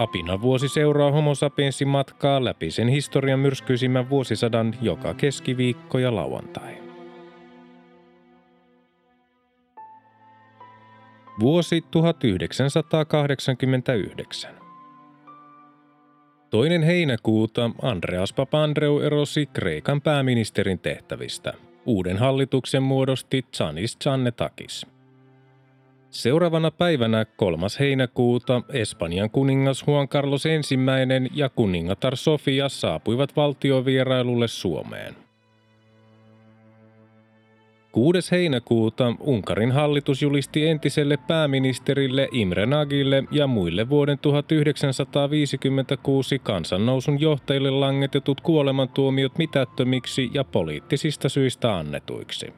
Apina vuosi seuraa homo sapiensin matkaa läpi sen historian myrskyisimmän vuosisadan joka keskiviikko ja lauantai. Vuosi 1989. Toinen heinäkuuta Andreas Papandreou erosi Kreikan pääministerin tehtävistä. Uuden hallituksen muodosti Tsanis Tsannetakis. Seuraavana päivänä 3. heinäkuuta Espanjan kuningas Juan Carlos I ja kuningatar Sofia saapuivat valtiovierailulle Suomeen. 6. heinäkuuta Unkarin hallitus julisti entiselle pääministerille Imre Nagille ja muille vuoden 1956 kansannousun johtajille langetetut kuolemantuomiot mitättömiksi ja poliittisista syistä annetuiksi.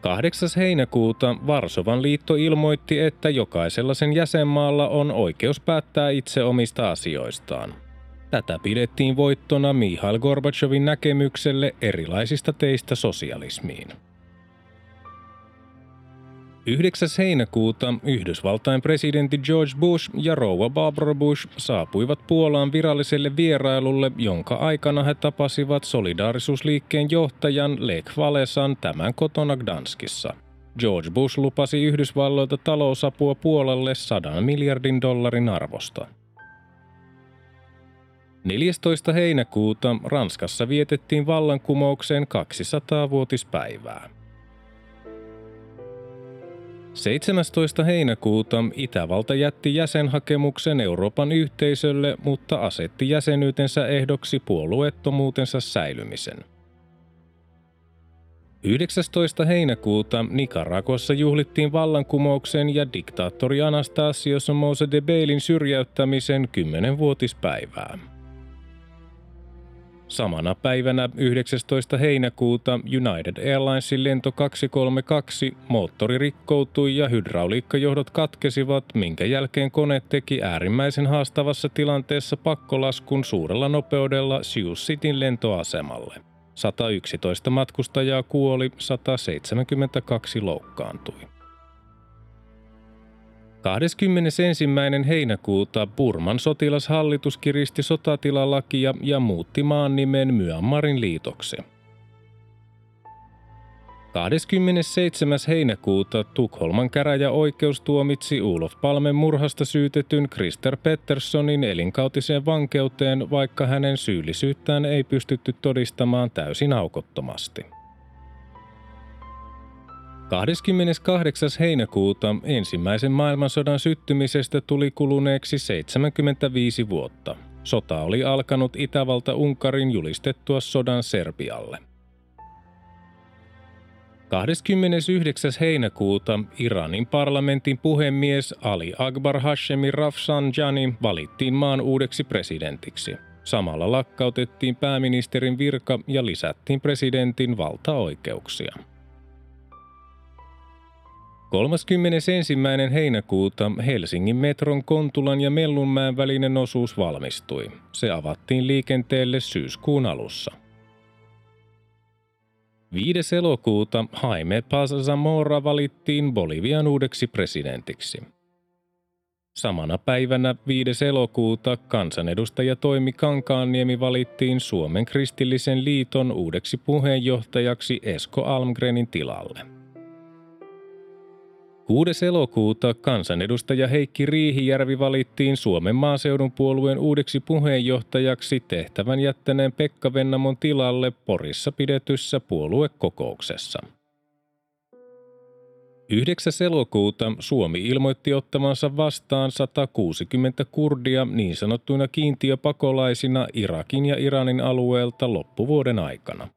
8. heinäkuuta Varsovan liitto ilmoitti, että jokaisella sen jäsenmaalla on oikeus päättää itse omista asioistaan. Tätä pidettiin voittona Mihail Gorbachevin näkemykselle erilaisista teistä sosialismiin. 9. heinäkuuta Yhdysvaltain presidentti George Bush ja rouva Barbara Bush saapuivat Puolaan viralliselle vierailulle, jonka aikana he tapasivat solidaarisuusliikkeen johtajan Lech Walesan tämän kotona Gdanskissa. George Bush lupasi Yhdysvalloilta talousapua Puolalle 100 miljardin dollarin arvosta. 14. heinäkuuta Ranskassa vietettiin vallankumouksen 200-vuotispäivää. 17. heinäkuuta Itävalta jätti jäsenhakemuksen Euroopan yhteisölle, mutta asetti jäsenyytensä ehdoksi puolueettomuutensa säilymisen. 19. heinäkuuta Nicaraguassa juhlittiin vallankumouksen ja diktaattori Anastasio Somoza de Bailin syrjäyttämisen 10-vuotispäivää. Samana päivänä 19. heinäkuuta United Airlinesin lento 232 moottori rikkoutui ja hydrauliikkajohdot katkesivat, minkä jälkeen kone teki äärimmäisen haastavassa tilanteessa pakkolaskun suurella nopeudella Sioux Cityn lentoasemalle. 111 matkustajaa kuoli, 172 loukkaantui. 21. heinäkuuta Burman sotilashallitus kiristi sotatilalakia ja muutti maan nimen Myanmarin liitoksi. 27. heinäkuuta Tukholman käräjäoikeus tuomitsi Ulof Palmen murhasta syytetyn Krister Petterssonin elinkautiseen vankeuteen, vaikka hänen syyllisyyttään ei pystytty todistamaan täysin aukottomasti. 28. heinäkuuta ensimmäisen maailmansodan syttymisestä tuli kuluneeksi 75 vuotta. Sota oli alkanut Itävalta-Unkarin julistettua sodan Serbialle. 29. heinäkuuta Iranin parlamentin puhemies Ali Akbar Hashemi Rafsanjani valittiin maan uudeksi presidentiksi. Samalla lakkautettiin pääministerin virka ja lisättiin presidentin valtaoikeuksia. 31. heinäkuuta Helsingin metron Kontulan ja Mellunmäen välinen osuus valmistui. Se avattiin liikenteelle syyskuun alussa. 5. elokuuta Jaime Paz Zamora valittiin Bolivian uudeksi presidentiksi. Samana päivänä 5. elokuuta kansanedustaja Toimi Kankaanniemi valittiin Suomen kristillisen liiton uudeksi puheenjohtajaksi Esko Almgrenin tilalle. 6. elokuuta kansanedustaja Heikki Riihijärvi valittiin Suomen maaseudun puolueen uudeksi puheenjohtajaksi tehtävän jättäneen Pekka Vennamon tilalle Porissa pidetyssä puoluekokouksessa. 9. elokuuta Suomi ilmoitti ottamansa vastaan 160 kurdia niin sanottuina kiintiöpakolaisina Irakin ja Iranin alueelta loppuvuoden aikana.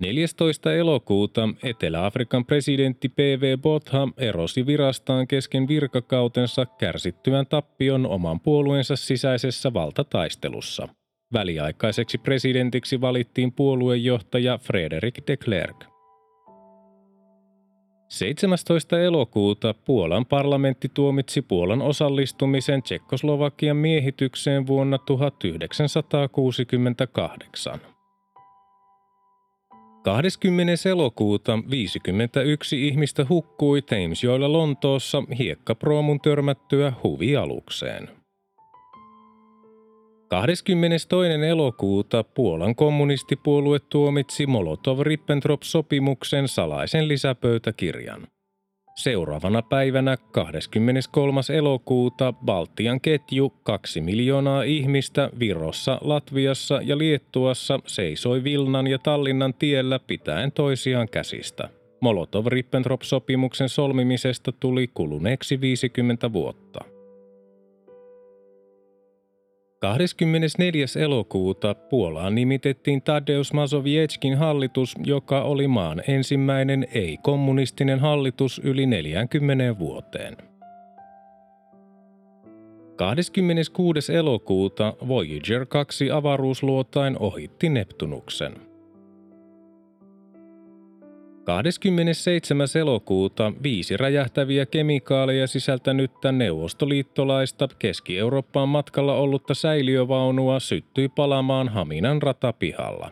14. elokuuta Etelä-Afrikan presidentti P.V. Botha erosi virastaan kesken virkakautensa kärsittyään tappion oman puolueensa sisäisessä valtataistelussa. Väliaikaiseksi presidentiksi valittiin puoluejohtaja Frederick de Klerk. 17. elokuuta Puolan parlamentti tuomitsi Puolan osallistumisen Tsekkoslovakian miehitykseen vuonna 1968. 20. elokuuta 51 ihmistä hukkui Thamesjoella Lontoossa hiekkaproomun törmättyä huvialukseen. 22. elokuuta Puolan kommunistipuolue tuomitsi Molotov-Ribbentrop-sopimuksen salaisen lisäpöytäkirjan. Seuraavana päivänä 23. elokuuta Baltian ketju 2 miljoonaa ihmistä Virossa, Latviassa ja Liettuassa seisoi Vilnan ja Tallinnan tiellä pitäen toisiaan käsistä. Molotov-Ribbentrop-sopimuksen solmimisesta tuli kuluneeksi 50 vuotta. 24. elokuuta Puolaan nimitettiin Tadeusz Mazowieckin hallitus, joka oli maan ensimmäinen ei-kommunistinen hallitus yli 40 vuoteen. 26. elokuuta Voyager 2 avaruusluotain ohitti Neptunuksen – 27. elokuuta viisi räjähtäviä kemikaaleja sisältänyttä neuvostoliittolaista Keski-Eurooppaan matkalla ollutta säiliövaunua syttyi palamaan Haminan ratapihalla.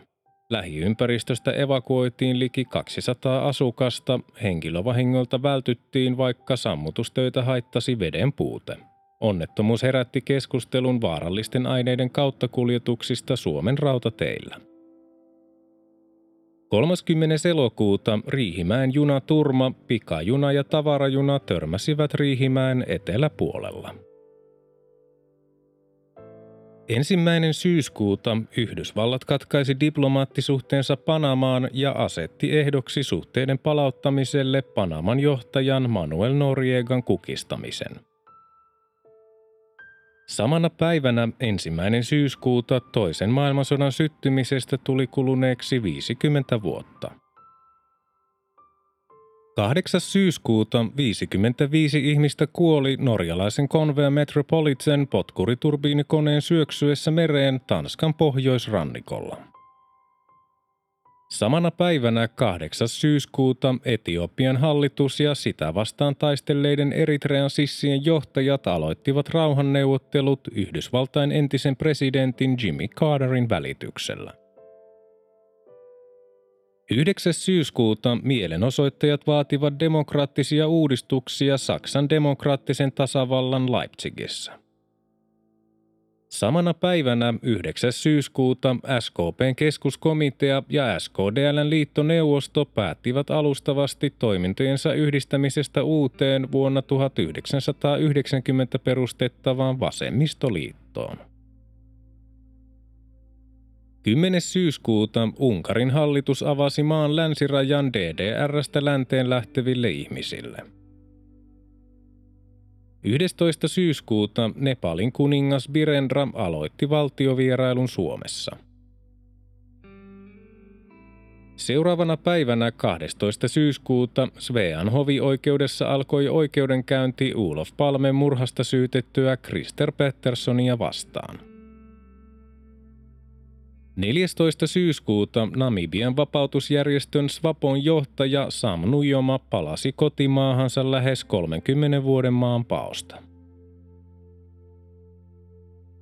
Lähiympäristöstä evakuoitiin liki 200 asukasta, henkilövahingolta vältyttiin, vaikka sammutustöitä haittasi veden puute. Onnettomuus herätti keskustelun vaarallisten aineiden kauttakuljetuksista Suomen rautateillä. 30. elokuuta Riihimäen junaturma, pikajuna ja tavarajuna törmäsivät Riihimäen eteläpuolella. Ensimmäinen syyskuuta Yhdysvallat katkaisi diplomaattisuhteensa Panamaan ja asetti ehdoksi suhteiden palauttamiselle Panaman johtajan Manuel Noriegan kukistamisen – Samana päivänä ensimmäinen syyskuuta toisen maailmansodan syttymisestä tuli kuluneeksi 50 vuotta. 8. syyskuuta 55 ihmistä kuoli norjalaisen Convea Metropolitan potkuriturbiinikoneen syöksyessä mereen Tanskan pohjoisrannikolla. Samana päivänä 8. syyskuuta Etiopian hallitus ja sitä vastaan taistelleiden Eritrean sissien johtajat aloittivat rauhanneuvottelut Yhdysvaltain entisen presidentin Jimmy Carterin välityksellä. 9. syyskuuta mielenosoittajat vaativat demokraattisia uudistuksia Saksan demokraattisen tasavallan Leipzigissä. Samana päivänä 9. syyskuuta SKPn keskuskomitea ja SKDLn liittoneuvosto päättivät alustavasti toimintojensa yhdistämisestä uuteen vuonna 1990 perustettavaan vasemmistoliittoon. 10. syyskuuta Unkarin hallitus avasi maan länsirajan DDRstä länteen lähteville ihmisille – 11. syyskuuta Nepalin kuningas Birendra aloitti valtiovierailun Suomessa. Seuraavana päivänä 12. syyskuuta Svean hovioikeudessa alkoi oikeudenkäynti Ulof Palmen murhasta syytettyä Krister Petterssonia vastaan. 14. syyskuuta Namibian vapautusjärjestön Swapon johtaja Sam Nujoma palasi kotimaahansa lähes 30 vuoden maan paosta.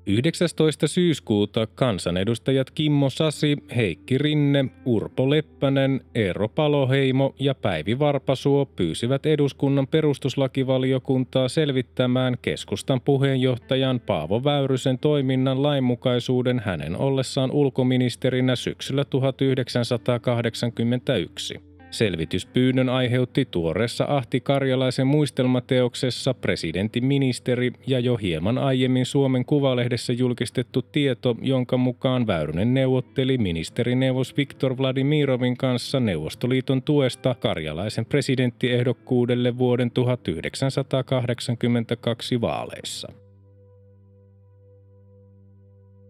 19. syyskuuta kansanedustajat Kimmo Sasi, Heikki Rinne, Urpo Leppänen, Eero Paloheimo ja Päivi Varpasuo pyysivät eduskunnan perustuslakivaliokuntaa selvittämään keskustan puheenjohtajan Paavo Väyrysen toiminnan lainmukaisuuden hänen ollessaan ulkoministerinä syksyllä 1981. Selvityspyynnön aiheutti tuoreessa Ahti Karjalaisen muistelmateoksessa presidentin ministeri ja jo hieman aiemmin Suomen Kuvalehdessä julkistettu tieto, jonka mukaan Väyrynen neuvotteli ministerineuvos Viktor Vladimirovin kanssa Neuvostoliiton tuesta Karjalaisen presidenttiehdokkuudelle vuoden 1982 vaaleissa.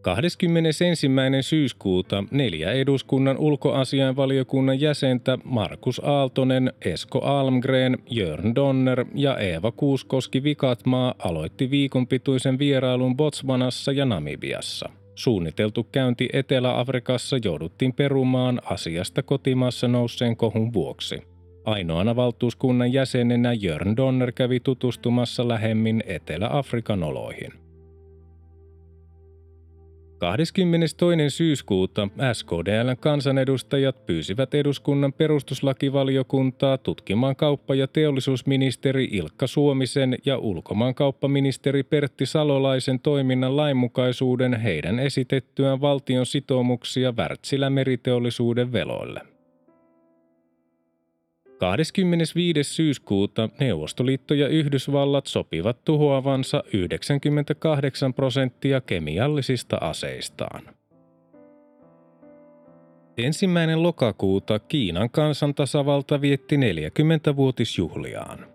21. syyskuuta neljä eduskunnan ulkoasiainvaliokunnan jäsentä Markus Aaltonen, Esko Almgren, Jörn Donner ja Eeva Kuuskoski Vikatmaa aloitti viikonpituisen vierailun Botswanassa ja Namibiassa. Suunniteltu käynti Etelä-Afrikassa jouduttiin perumaan asiasta kotimaassa nousseen kohun vuoksi. Ainoana valtuuskunnan jäsenenä Jörn Donner kävi tutustumassa lähemmin Etelä-Afrikan oloihin. 22. syyskuuta SKDLn kansanedustajat pyysivät eduskunnan perustuslakivaliokuntaa tutkimaan kauppa- ja teollisuusministeri Ilkka Suomisen ja ulkomaankauppaministeri Pertti Salolaisen toiminnan lainmukaisuuden heidän esitettyään valtion sitoumuksia Wärtsilä meriteollisuuden veloille. 25. syyskuuta Neuvostoliitto ja Yhdysvallat sopivat tuhoavansa 98 prosenttia kemiallisista aseistaan. Ensimmäinen lokakuuta Kiinan kansantasavalta vietti 40-vuotisjuhliaan.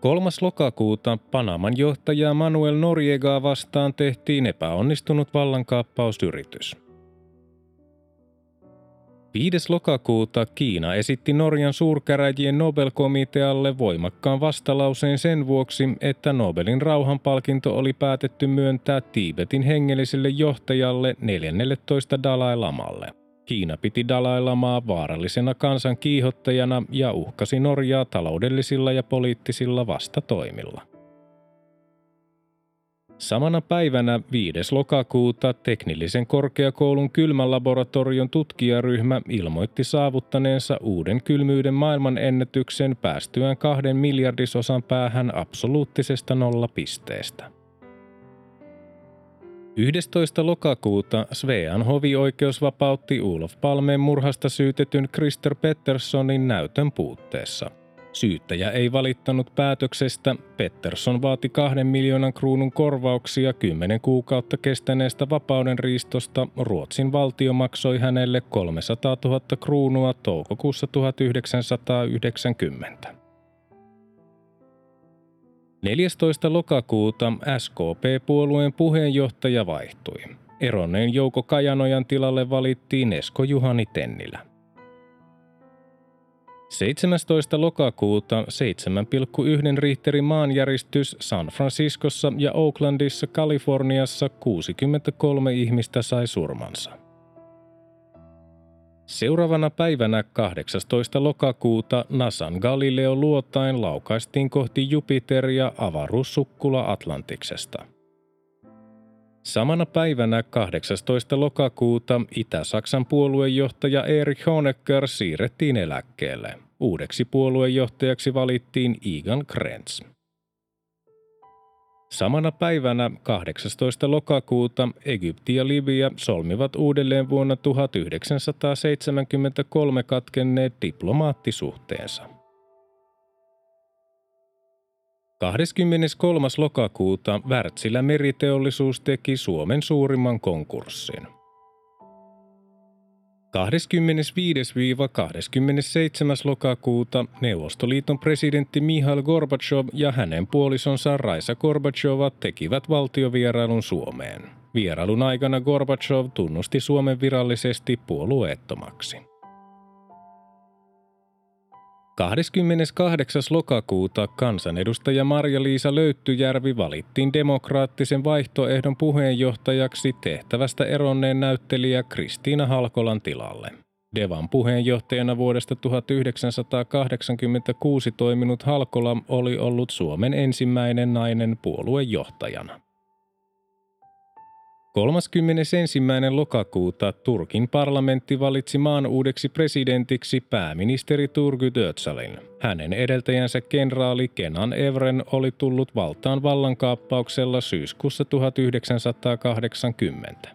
3. lokakuuta Panaman johtaja Manuel Noriegaa vastaan tehtiin epäonnistunut vallankaappausyritys – 5. lokakuuta Kiina esitti Norjan suurkäräjien Nobel-komitealle voimakkaan vastalauseen sen vuoksi, että Nobelin rauhanpalkinto oli päätetty myöntää Tiibetin hengelliselle johtajalle 14 Dalai Lamalle. Kiina piti Dalai Lamaa vaarallisena kansan kiihottajana ja uhkasi Norjaa taloudellisilla ja poliittisilla vastatoimilla. Samana päivänä 5. lokakuuta teknillisen korkeakoulun kylmälaboratorion tutkijaryhmä ilmoitti saavuttaneensa uuden kylmyyden maailmanennätyksen päästyään kahden miljardisosan päähän absoluuttisesta nollapisteestä. 11. lokakuuta Svean hovioikeus vapautti Ulof Palmeen murhasta syytetyn Krister Petterssonin näytön puutteessa – Syyttäjä ei valittanut päätöksestä. Pettersson vaati kahden miljoonan kruunun korvauksia kymmenen kuukautta kestäneestä vapaudenriistosta. Ruotsin valtio maksoi hänelle 300 000 kruunua toukokuussa 1990. 14. lokakuuta SKP-puolueen puheenjohtaja vaihtui. Eronneen Jouko Kajanojan tilalle valittiin Esko Juhani Tennilä. 17. lokakuuta 7,1 Richterin maanjäristys San Franciscossa ja Oaklandissa Kaliforniassa 63 ihmistä sai surmansa. Seuraavana päivänä 18. lokakuuta Nasan Galileo luotain laukaistiin kohti Jupiteria avaruussukkula Atlantiksesta – Samana päivänä 18. lokakuuta Itä-Saksan puoluejohtaja Erich Honecker siirrettiin eläkkeelle. Uudeksi puoluejohtajaksi valittiin Igan Krenz. Samana päivänä 18. lokakuuta Egypti ja Libya solmivat uudelleen vuonna 1973 katkenneet diplomaattisuhteensa. 23. lokakuuta Wärtsilä meriteollisuus teki Suomen suurimman konkurssin. 25-27. lokakuuta Neuvostoliiton presidentti Mihail Gorbachev ja hänen puolisonsa Raisa Gorbachova tekivät valtiovierailun Suomeen. Vierailun aikana Gorbachev tunnusti Suomen virallisesti puolueettomaksi. 28. lokakuuta kansanedustaja Marja-Liisa Löyttyjärvi valittiin demokraattisen vaihtoehdon puheenjohtajaksi tehtävästä eronneen näyttelijä Kristiina Halkolan tilalle. Devan puheenjohtajana vuodesta 1986 toiminut Halkola oli ollut Suomen ensimmäinen nainen puoluejohtajana. 31. lokakuuta Turkin parlamentti valitsi maan uudeksi presidentiksi pääministeri Turgut Özalin. Hänen edeltäjänsä kenraali Kenan Evren oli tullut valtaan vallankaappauksella syyskuussa 1980.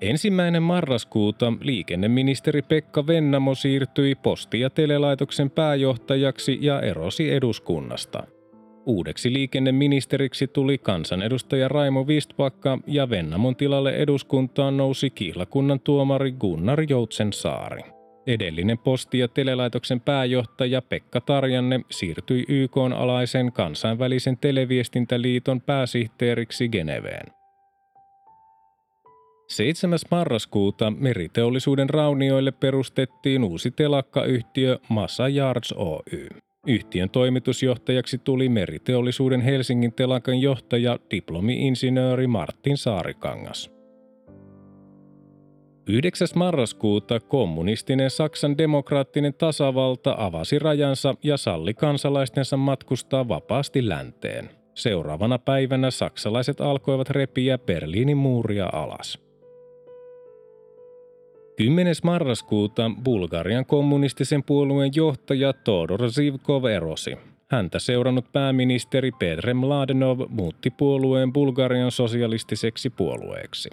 Ensimmäinen marraskuuta liikenneministeri Pekka Vennamo siirtyi posti- ja telelaitoksen pääjohtajaksi ja erosi eduskunnasta. Uudeksi liikenneministeriksi tuli kansanedustaja Raimo Vistpakka ja Vennamon tilalle eduskuntaan nousi kihlakunnan tuomari Gunnar Joutsensaari. Edellinen posti- ja telelaitoksen pääjohtaja Pekka Tarjanne siirtyi YK-alaisen kansainvälisen televiestintäliiton pääsihteeriksi Geneveen. 7. marraskuuta meriteollisuuden raunioille perustettiin uusi telakkayhtiö Massa Yards Oy. Yhtiön toimitusjohtajaksi tuli meriteollisuuden Helsingin telakan johtaja diplomi-insinööri Martin Saarikangas. 9. marraskuuta kommunistinen Saksan demokraattinen tasavalta avasi rajansa ja salli kansalaistensa matkustaa vapaasti länteen. Seuraavana päivänä saksalaiset alkoivat repiä Berliinin muuria alas. 10. marraskuuta Bulgarian kommunistisen puolueen johtaja Todor Zivkov erosi. Häntä seurannut pääministeri Pedre Mladenov muutti puolueen Bulgarian sosialistiseksi puolueeksi.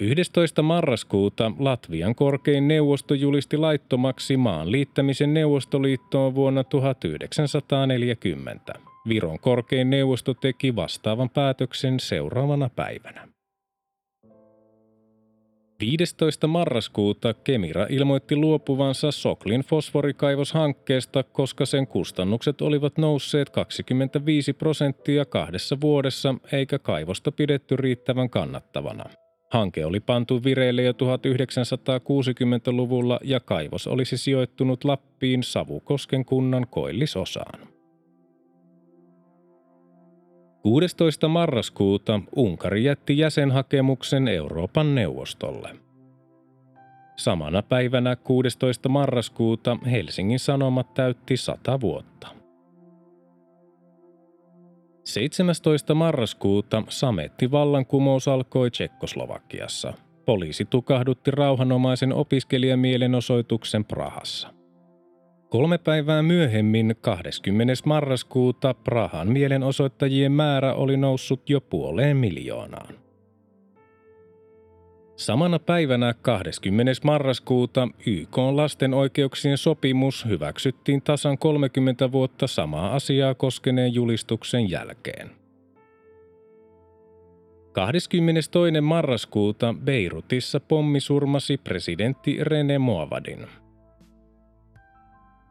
11. marraskuuta Latvian korkein neuvosto julisti laittomaksi maan liittämisen Neuvostoliittoon vuonna 1940. Viron korkein neuvosto teki vastaavan päätöksen seuraavana päivänä. 15. marraskuuta Kemira ilmoitti luopuvansa Soklin fosforikaivoshankkeesta, koska sen kustannukset olivat nousseet 25 prosenttia kahdessa vuodessa eikä kaivosta pidetty riittävän kannattavana. Hanke oli pantu vireille jo 1960-luvulla ja kaivos olisi sijoittunut Lappiin Savukosken kunnan koillisosaan. 16. marraskuuta Unkari jätti jäsenhakemuksen Euroopan neuvostolle. Samana päivänä 16. marraskuuta Helsingin Sanomat täytti 100 vuotta. 17. marraskuuta sametti vallankumous alkoi Tsekkoslovakiassa. Poliisi tukahdutti rauhanomaisen opiskelijamielenosoituksen Prahassa. Kolme päivää myöhemmin, 20. marraskuuta, Prahan mielenosoittajien määrä oli noussut jo puoleen miljoonaan. Samana päivänä 20. marraskuuta YK lasten oikeuksien sopimus hyväksyttiin tasan 30 vuotta samaa asiaa koskeneen julistuksen jälkeen. 22. marraskuuta Beirutissa pommi surmasi presidentti René Moavadin.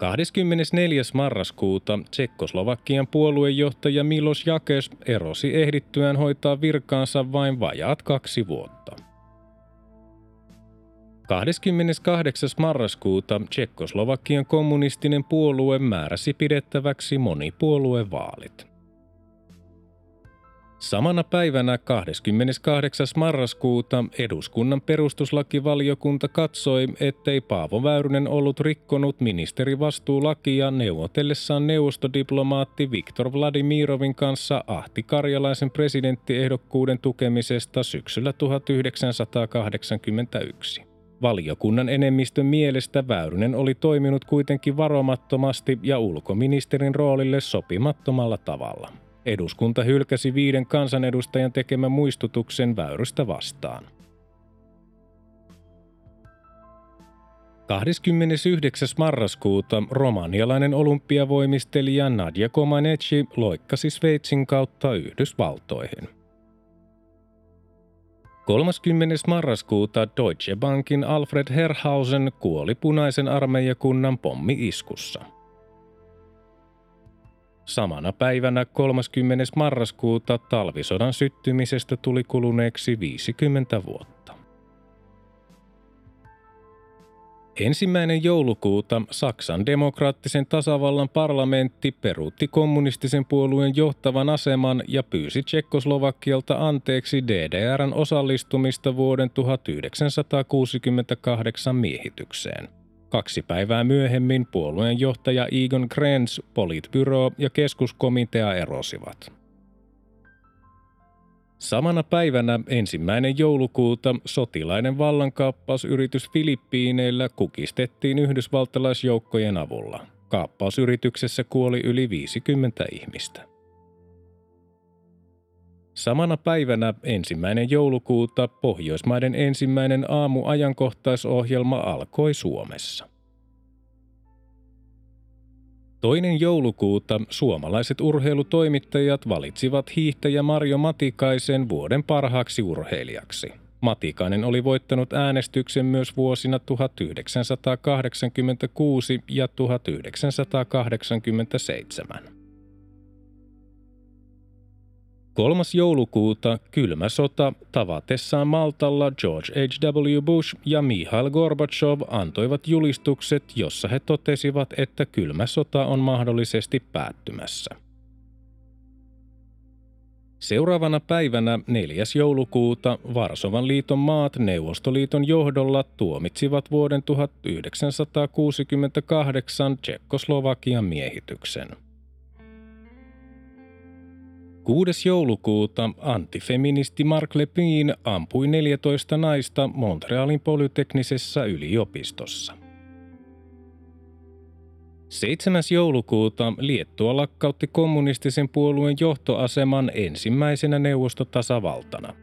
24. marraskuuta Tsekkoslovakian puoluejohtaja Milos Jakes erosi ehdittyään hoitaa virkaansa vain vajaat kaksi vuotta. 28. marraskuuta Tsekkoslovakian kommunistinen puolue määräsi pidettäväksi monipuoluevaalit. Samana päivänä 28. marraskuuta eduskunnan perustuslakivaliokunta katsoi, ettei Paavo Väyrynen ollut rikkonut ministerivastuulakia neuvotellessaan neuvostodiplomaatti Viktor Vladimirovin kanssa Ahti Karjalaisen presidenttiehdokkuuden tukemisesta syksyllä 1981. Valiokunnan enemmistön mielestä Väyrynen oli toiminut kuitenkin varomattomasti ja ulkoministerin roolille sopimattomalla tavalla. Eduskunta hylkäsi viiden kansanedustajan tekemän muistutuksen Väyrystä vastaan. 29. marraskuuta romanialainen olympiavoimistelija Nadia Comaneci loikkasi Sveitsin kautta Yhdysvaltoihin – 30. marraskuuta Deutsche Bankin Alfred Herrhausen kuoli punaisen armeijakunnan pommi-iskussa. Samana päivänä 30. marraskuuta talvisodan syttymisestä tuli kuluneeksi 50 vuotta. Ensimmäinen joulukuuta Saksan demokraattisen tasavallan parlamentti peruutti kommunistisen puolueen johtavan aseman ja pyysi Tsekkoslovakialta anteeksi DDRn osallistumista vuoden 1968 miehitykseen. Kaksi päivää myöhemmin puolueen johtaja Egon Krenz, politbyro ja keskuskomitea erosivat. Samana päivänä ensimmäinen joulukuuta sotilainen vallankaappausyritys Filippiineillä kukistettiin yhdysvaltalaisjoukkojen avulla. Kaappausyrityksessä kuoli yli 50 ihmistä. Samana päivänä ensimmäinen joulukuuta Pohjoismaiden ensimmäinen aamuajankohtaisohjelma alkoi Suomessa. Toinen joulukuuta suomalaiset urheilutoimittajat valitsivat hiihtäjä Marjo Matikaisen vuoden parhaaksi urheilijaksi. Matikainen oli voittanut äänestyksen myös vuosina 1986 ja 1987. 3. joulukuuta kylmä sota tavatessaan Maltalla George H.W. Bush ja Mihail Gorbachev antoivat julistukset, jossa he totesivat, että kylmä sota on mahdollisesti päättymässä. Seuraavana päivänä 4. joulukuuta Varsovan liiton maat Neuvostoliiton johdolla tuomitsivat vuoden 1968 Tsekkoslovakian miehityksen. 6. joulukuuta antifeministi Mark Lepin ampui 14 naista Montrealin polyteknisessä yliopistossa. 7. joulukuuta Liettua lakkautti kommunistisen puolueen johtoaseman ensimmäisenä neuvostotasavaltana.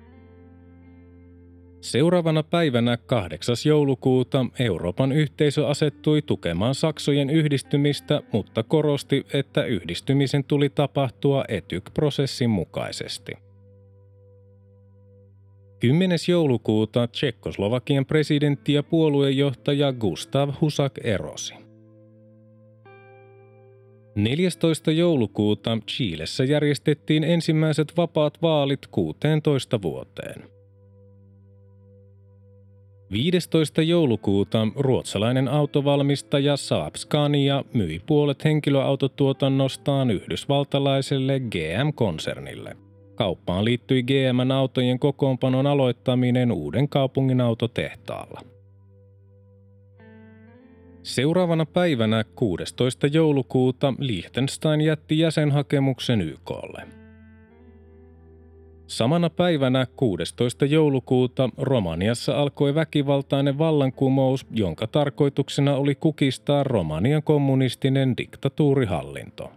Seuraavana päivänä 8. joulukuuta Euroopan yhteisö asettui tukemaan Saksojen yhdistymistä, mutta korosti, että yhdistymisen tuli tapahtua etyk-prosessin mukaisesti. 10. joulukuuta Tsekkoslovakian presidentti ja puoluejohtaja Gustav Husak erosi. 14. joulukuuta Chiilessä järjestettiin ensimmäiset vapaat vaalit 16 vuoteen. 15. joulukuuta ruotsalainen autovalmistaja Saab Scania myi puolet henkilöautotuotannostaan yhdysvaltalaiselle GM-konsernille. Kauppaan liittyi GMn autojen kokoonpanon aloittaminen uuden kaupungin autotehtaalla. Seuraavana päivänä 16. joulukuuta Liechtenstein jätti jäsenhakemuksen YKlle. Samana päivänä 16. joulukuuta Romaniassa alkoi väkivaltainen vallankumous, jonka tarkoituksena oli kukistaa Romanian kommunistinen diktatuurihallinto.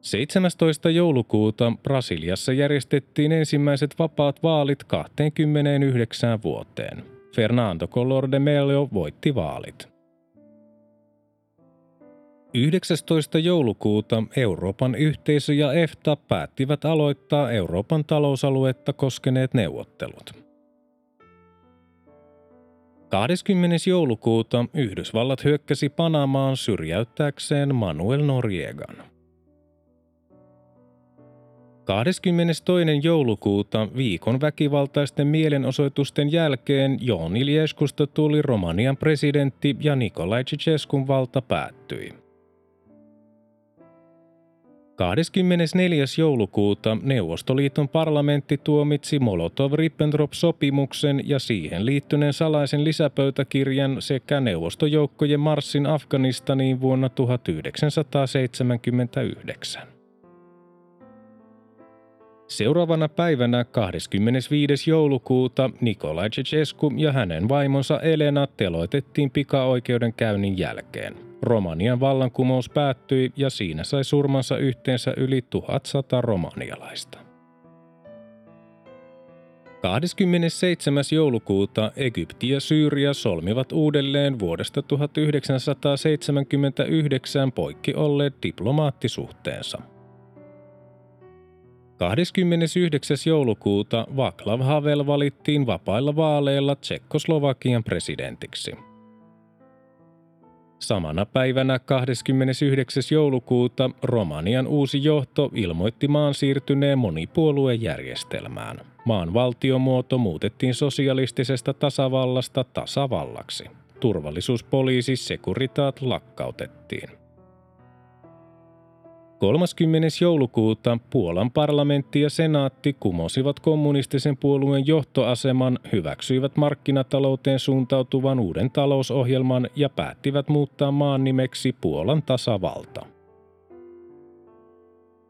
17. joulukuuta Brasiliassa järjestettiin ensimmäiset vapaat vaalit 29 vuoteen. Fernando Collor de Mello voitti vaalit. 19. joulukuuta Euroopan yhteisö ja EFTA päättivät aloittaa Euroopan talousaluetta koskeneet neuvottelut. 20. joulukuuta Yhdysvallat hyökkäsi Panamaan syrjäyttääkseen Manuel Noriegan. 22. joulukuuta viikon väkivaltaisten mielenosoitusten jälkeen Joon Ilieskusta tuli Romanian presidentti ja Nikolai Ceausescun valta päättyi. 24. joulukuuta Neuvostoliiton parlamentti tuomitsi Molotov-Ribbentrop-sopimuksen ja siihen liittyneen salaisen lisäpöytäkirjan sekä neuvostojoukkojen marssin Afganistaniin vuonna 1979. Seuraavana päivänä 25. joulukuuta Nikolai Ceausescu ja hänen vaimonsa Elena teloitettiin pikaoikeudenkäynnin jälkeen. Romanian vallankumous päättyi ja siinä sai surmansa yhteensä yli 1100 romanialaista. 27. joulukuuta Egypti ja Syyria solmivat uudelleen vuodesta 1979 poikki olleet diplomaattisuhteensa – 29. joulukuuta Václav Havel valittiin vapailla vaaleilla Tsekkoslovakian presidentiksi. Samana päivänä 29. joulukuuta Romanian uusi johto ilmoitti maan siirtyneen monipuoluejärjestelmään. Maan valtiomuoto muutettiin sosialistisesta tasavallasta tasavallaksi. Turvallisuuspoliisi Securitat lakkautettiin. 30. joulukuuta Puolan parlamentti ja senaatti kumosivat kommunistisen puolueen johtoaseman, hyväksyivät markkinatalouteen suuntautuvan uuden talousohjelman ja päättivät muuttaa maan nimeksi Puolan tasavalta.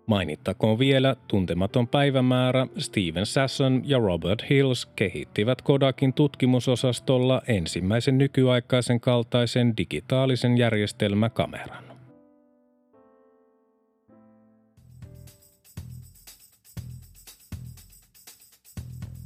Mainittakoon vielä tuntematon päivämäärä Steven Sasson ja Robert Hills kehittivät Kodakin tutkimusosastolla ensimmäisen nykyaikaisen kaltaisen digitaalisen järjestelmäkameran.